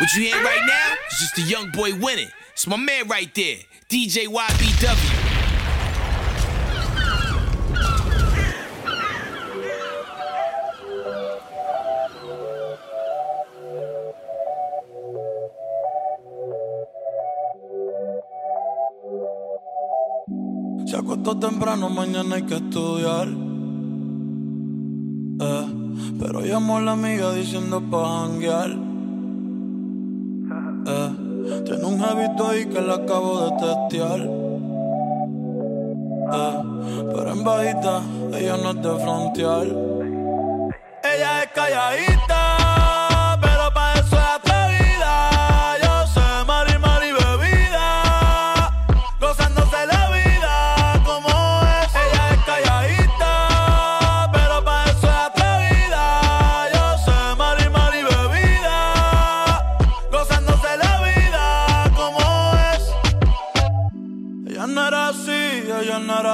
What you hear right now is just a young boy winning. It's my man right there, DJ YBW. Se acostó temprano, mañana hay que estudiar. Eh, pero llamó a la amiga diciendo pa' janguear. Tiene un jevito ahí que le acabo de testear. Eh, pero en bajita, ella no es de frontear. Ella es calladita.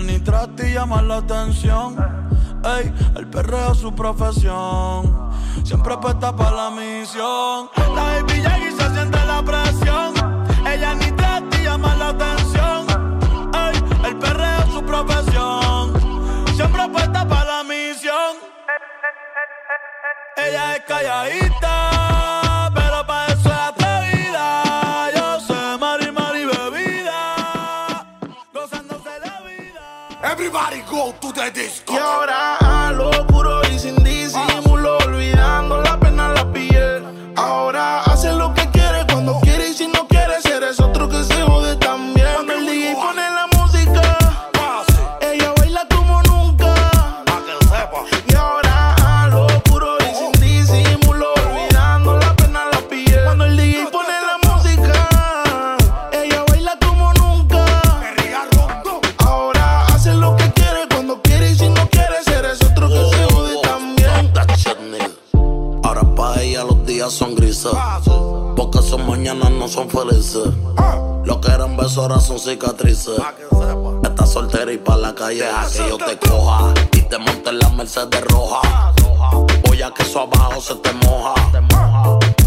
Ni trata y llama la atención. Ey, el perreo es su profesión. Siempre puesta para la misión. La baby y se siente la presión. after this. Son cicatrices. Estás soltera y pa' la calle deja que yo te coja. Y te monte en la Mercedes roja. Voy a que eso abajo se te moja.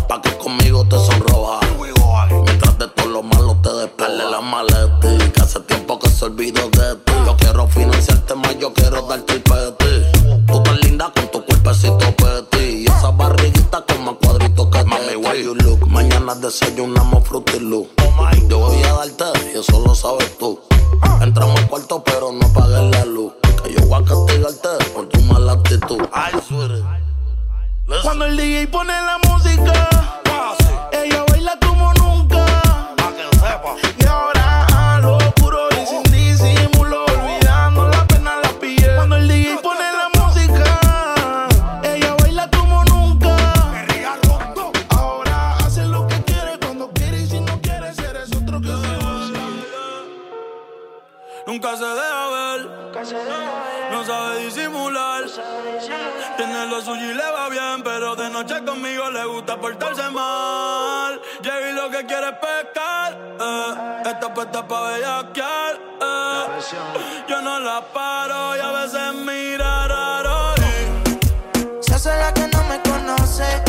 Pa' que conmigo te sonroja. Mientras de todo lo malo te despele la maleta. Que hace tiempo que se olvidó de ti. Yo quiero financiarte más, yo quiero darte el peti. Tú tan linda con tu cuerpecito peti. Look? Mañana desayunamos fruity loop. Yo voy a darte y eso lo sabes tú. Entramos al cuarto pero no apagues la luz. Que yo voy a castigarte por tu mala actitud. Cuando el DJ pone la música, ella baila como nunca. Y ahora Nunca se deja ver, no sabe disimular. Tiene lo suyo y le va bien, pero de noche conmigo le gusta portarse mal. Llega y lo que quiere es pescar, eh. Está puesta pa' bellaquear, eh. Yo no la paro y a veces mira raro. y Se hace la que no me conoce.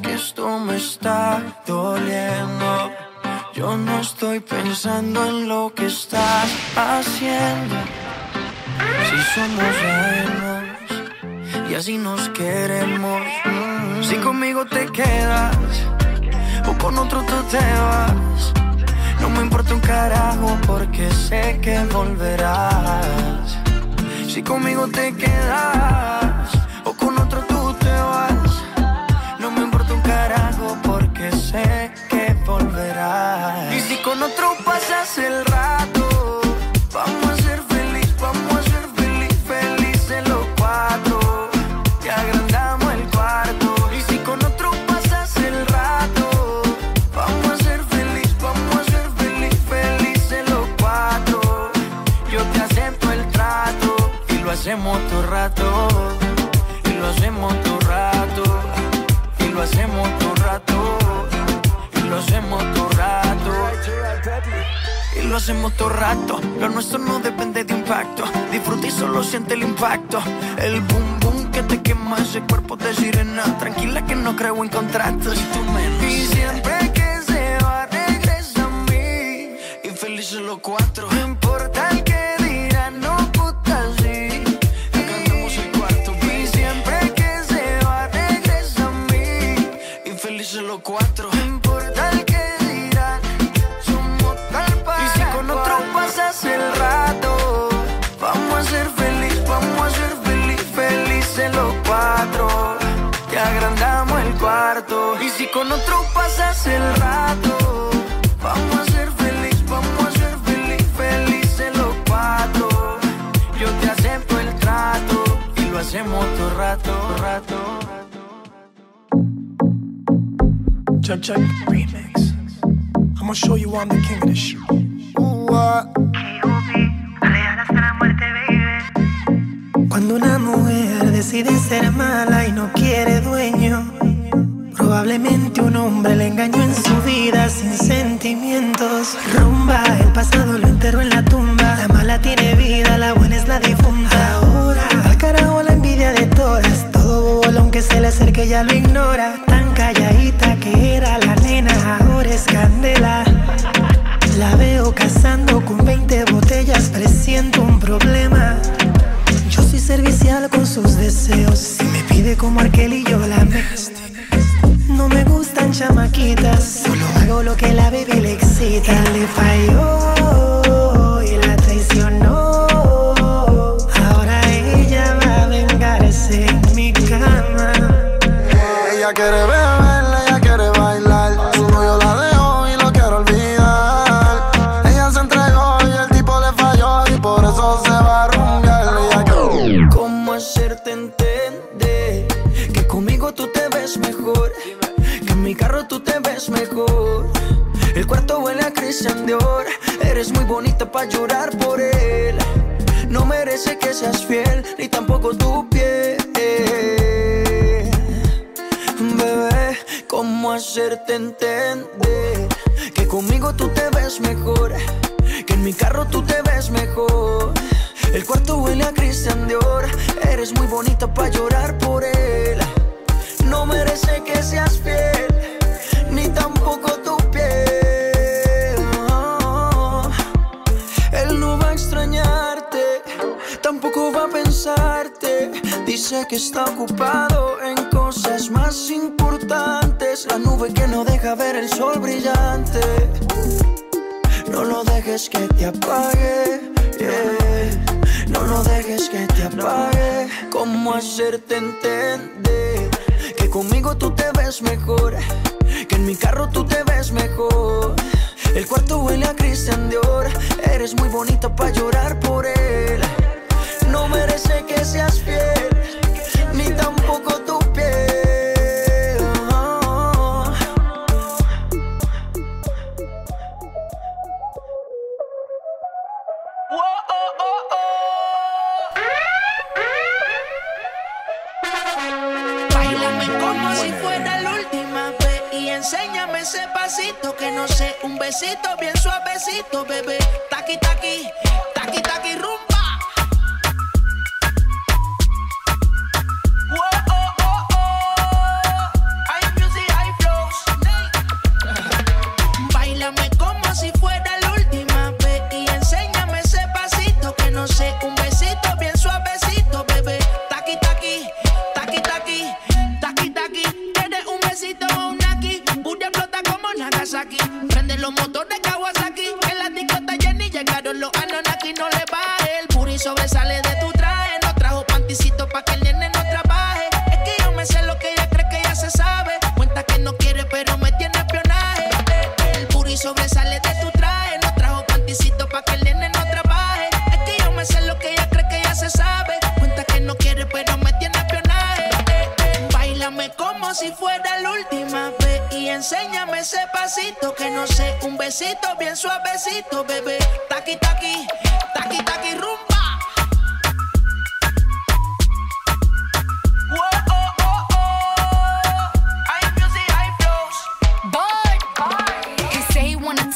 que esto me está doliendo. Yo no estoy pensando en lo que estás haciendo. Si somos reinos y así nos queremos. Si conmigo te quedas o con otro tú te vas. No me importa un carajo porque sé que volverás. Si conmigo te quedas o con otro te el rato. hacemos todo rato. Lo nuestro no depende de impacto. Disfruta y solo siente el impacto. El boom boom que te quema ese cuerpo de sirena. Tranquila que no creo en contratos. Y menos. Y siempre que se va, a mí. Y los cuatro. pasemos tu rato, rato. Check, check, remix. I'm gonna show you I'm the king of this shit. Uh. Cuando una mujer decide ser mala y no quiere dueño, probablemente un hombre le engañó en su vida sin sentimientos. Rumba, el pasado lo enterró en la tumba. La mala tiene vida, la buena es la difunta de todas. Todo bobolón que se le acerque ya lo ignora. Tan calladita que era la nena Ahora es candela. La veo cazando con 20 botellas Presiento un problema. Yo soy servicial con sus deseos Si me pide como aquel y yo la mezclo no me gustan chamaquitas, solo hago lo que la baby le excita. Le falló Eres muy bonita para llorar por él. No merece que seas fiel, ni tampoco tu piel. Bebé, ¿cómo hacerte entender? Que conmigo tú te ves mejor. Que en mi carro tú te ves mejor. El cuarto huele a Christian Dior. Eres muy bonita para llorar por él. No merece que seas fiel, ni tampoco tu piel. Dice que está ocupado en cosas más importantes. La nube que no deja ver el sol brillante. No lo dejes que te apague. No lo dejes que te apague. ¿Cómo hacerte entender? Que conmigo tú te ves mejor. Que en mi carro tú te ves mejor. El cuarto huele a Christian Dior. Eres muy bonita para llorar por él. No merece que seas fiel,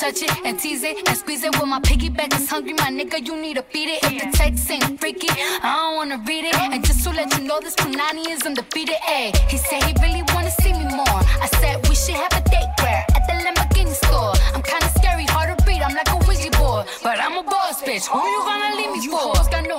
touch it and tease it and squeeze it. When my piggyback is hungry, my nigga, you need to feed it. If the text ain't freaky, I don't wanna read it. And just to let you know, this Punani is undefeated. Ay, he said he really wanna see me more. I said we should have a date where at the Lamborghini store. I'm kinda scary, hard to read. I'm like a Ouija board, but I'm a boss bitch. Who you gonna leave me for? hoes got no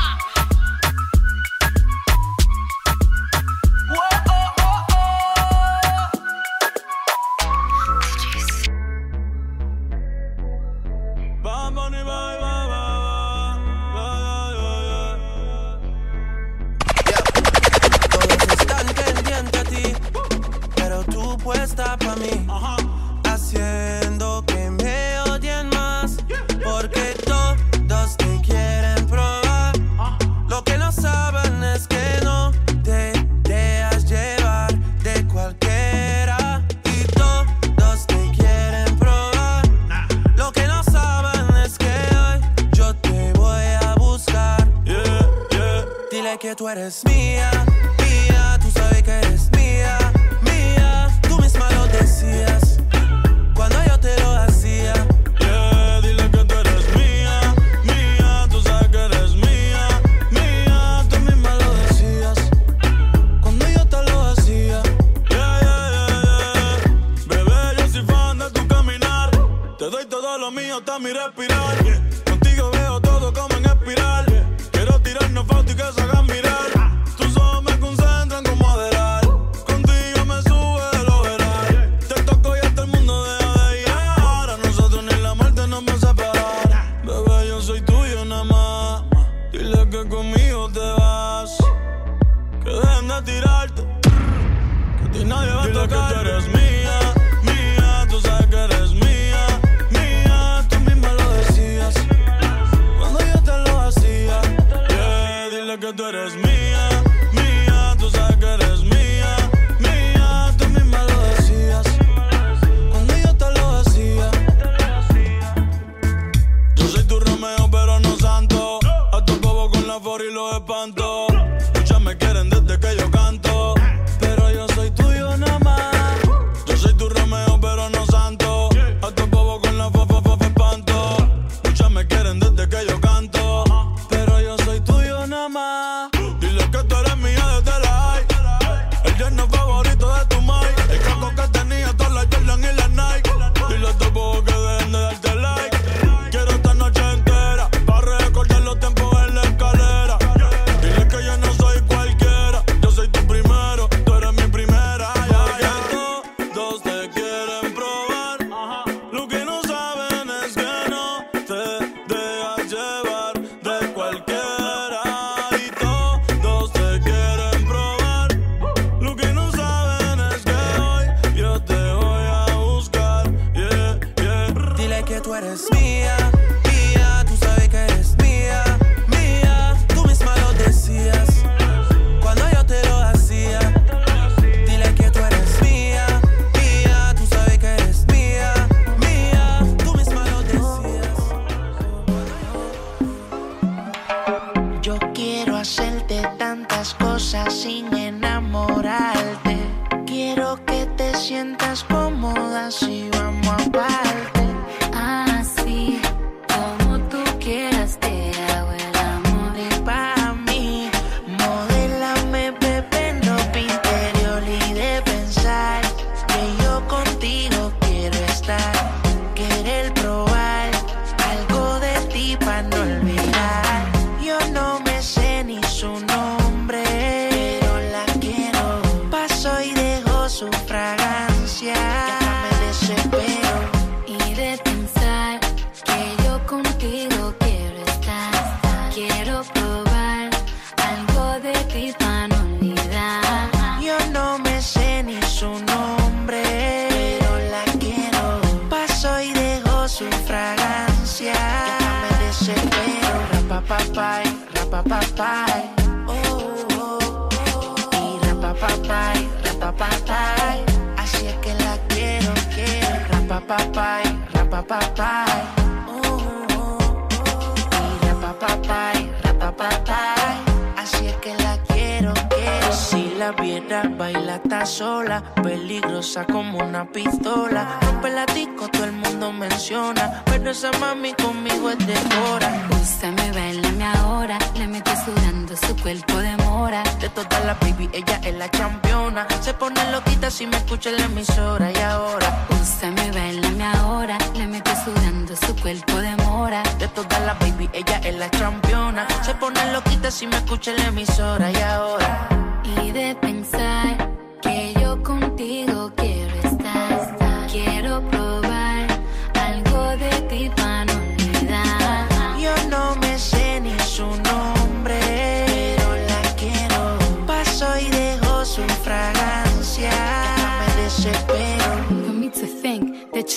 Bobo con la for y los espanto. Rapapapay. Oh, oh, oh. Y rapapapay, rapapapay. Así es que la quiero, quiero. Si la viera, baila está sola, peligrosa como una pistola. Rompe la disco, todo el mundo menciona, pero esa mami conmigo es de hora. Úsame, bailame ahora. Le metí sudando su cuerpo de mora. De todas las baby, ella es la campeona. Se pone loquita si me escucha en la emisora y ahora. Ella es la campeona. Se pone loquita si me escucha en la emisora y ahora.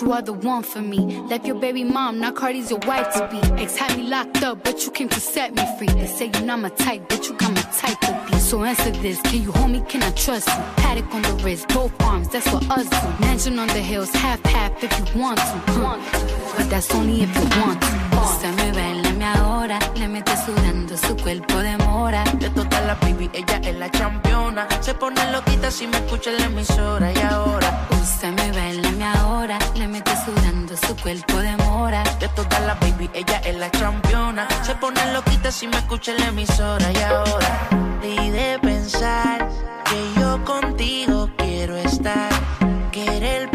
You are the one for me. Left your baby mom, now Cardi's your wife to be. Ex had me locked up, but you came to set me free. They say you're not my type, but you got my type to be. So answer this, can you hold me, can I trust you? Paddock on the wrist, both arms, that's what us do. Mansion on the hills, half half if you want to. huh. But that's only if you want to. Úsame, bailame ahora, le metes sudando su cuerpo de mora. De todas las baby, ella es la campeona. Se pone loquita si me escucha en la emisora y ahora. Úsame, bailame ahora, le metes sudando su cuerpo de mora. De todas las baby, ella es la campeona. Se pone loquita si me escucha en la emisora y ahora. Y de pensar que yo contigo quiero estar. Querer probar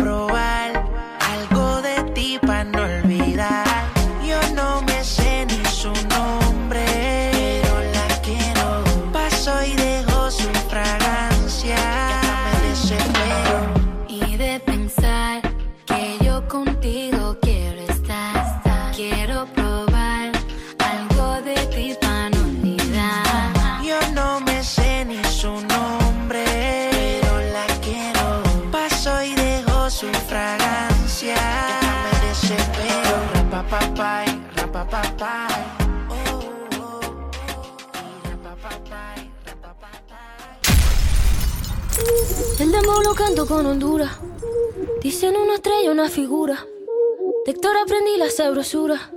El demo lo canto con Honduras. Dicen una estrella, una figura. De Héctor aprendí la sabrosura.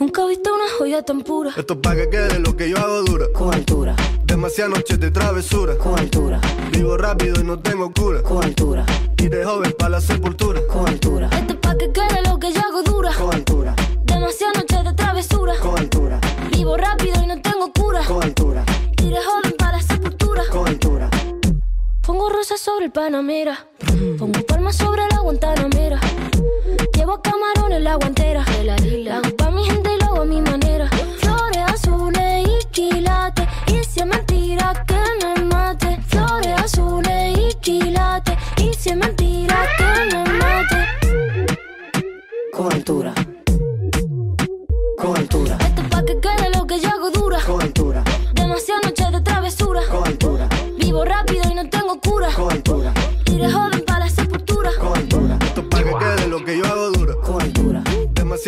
Nunca he visto una joya tan pura. Esto es pa' que quede lo que yo hago dura. Con altura. Demasiadas noches de travesura. Con altura. Vivo rápido y no tengo cura. Con altura. Y de joven para la sepultura. Con altura. Esto es pa' que quede lo que yo hago dura. Con altura. Demasiadas noches de travesura. Con altura. Vivo rápido y no tengo cura. Con Pongo rosas sobre el Panamera. Pongo palmas sobre la Guantanamera. Llevo camarones la guantera. La hago pa' mi gente y lo hago a mi manera. Flores azules y quilates. Y si es mentira que me mate. Flores azules y quilates. Y si es mentira que me mate. Con altura. Con altura. Esto es pa' que quede lo que yo hago dura. Con altura.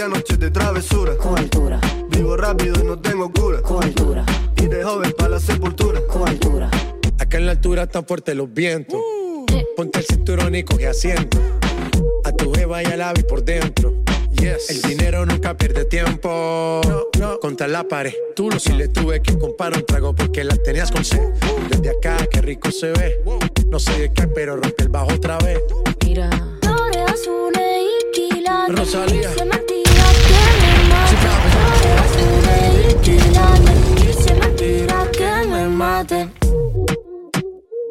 Demasiadas noches de travesura. Con altura. Vivo rápido y no tengo cura. Con altura. Y de joven para la sepultura. Con altura. Acá en la altura están fuertes los vientos. Ponte el cinturón y coge asiento. A tu jeva y al ave por dentro. Yes. El dinero nunca pierde tiempo. Contra la pared. Tú lo si le tuve que comprar un trago porque la tenías con sed. Desde acá, qué rico se ve. No sé de qué, pero rompe el bajo otra vez. Mira. Flores azules y quilates. Rosalía.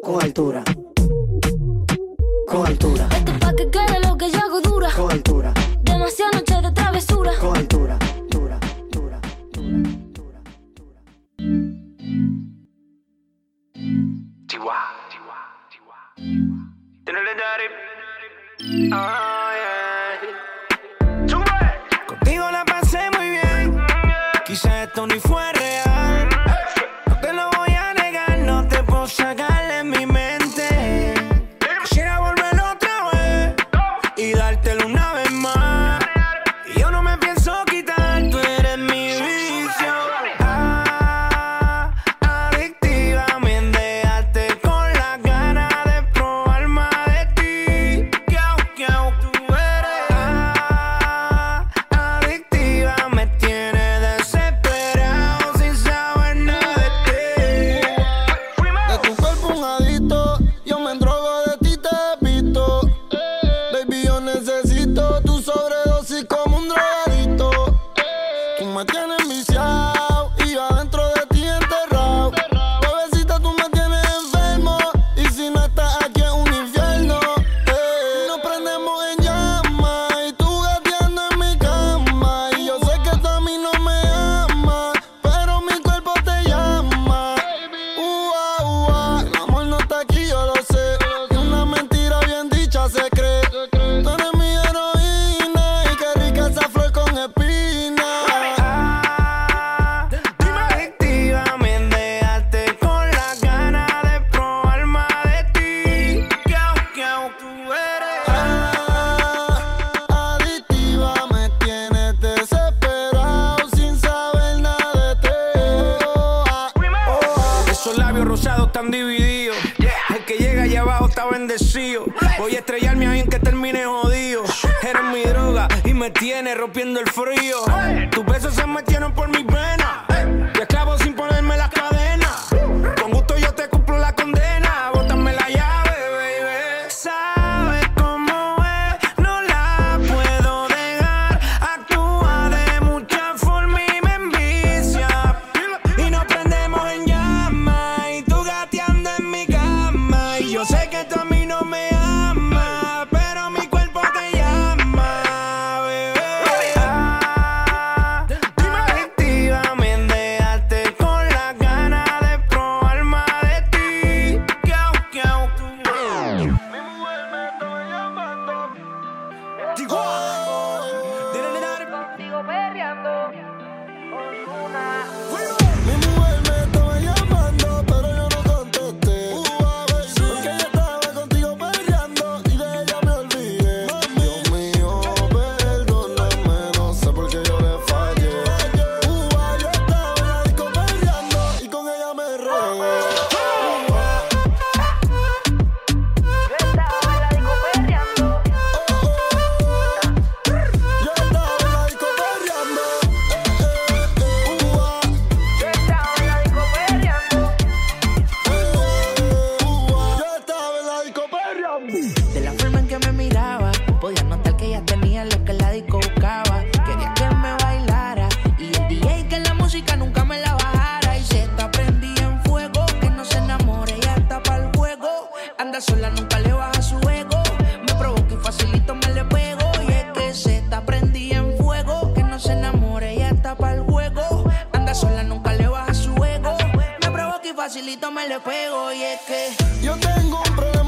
Con altura. Con altura. Esto es pa' que quede lo que yo hago dura. Con altura. Demasiadas noches de travesura. Con altura. Dura, dura, Contigo me tienes termine jodido. Eres mi droga y me tiene rompiendo el frío. Tus besos se metieron por mis venas. Te esclavo sin ponerme que Yo tengo un problema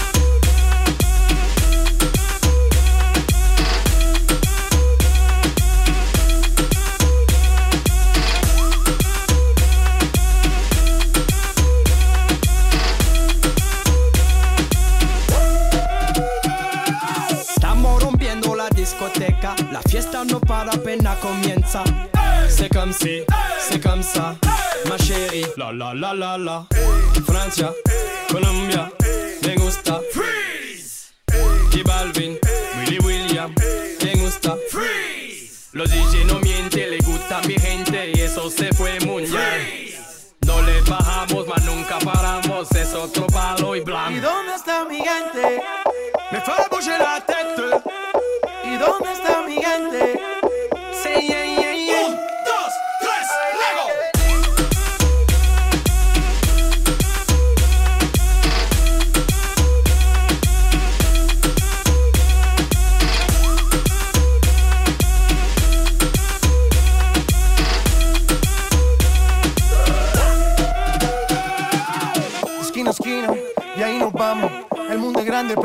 La fiesta no para apenas comienza. C'est comme si, c'est comme ça, ma chérie. La la la la la. Francia, Colombia, me gusta. Freeze. Y Balvin, Willy William, me gusta. Freeze. Los DJ no mienten, le gusta mi gente y eso se fue muy bien. No le bajamos, mas nunca paramos, es otro palo y ¿Y blanco. dónde está mi gente?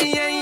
Sí, yeah,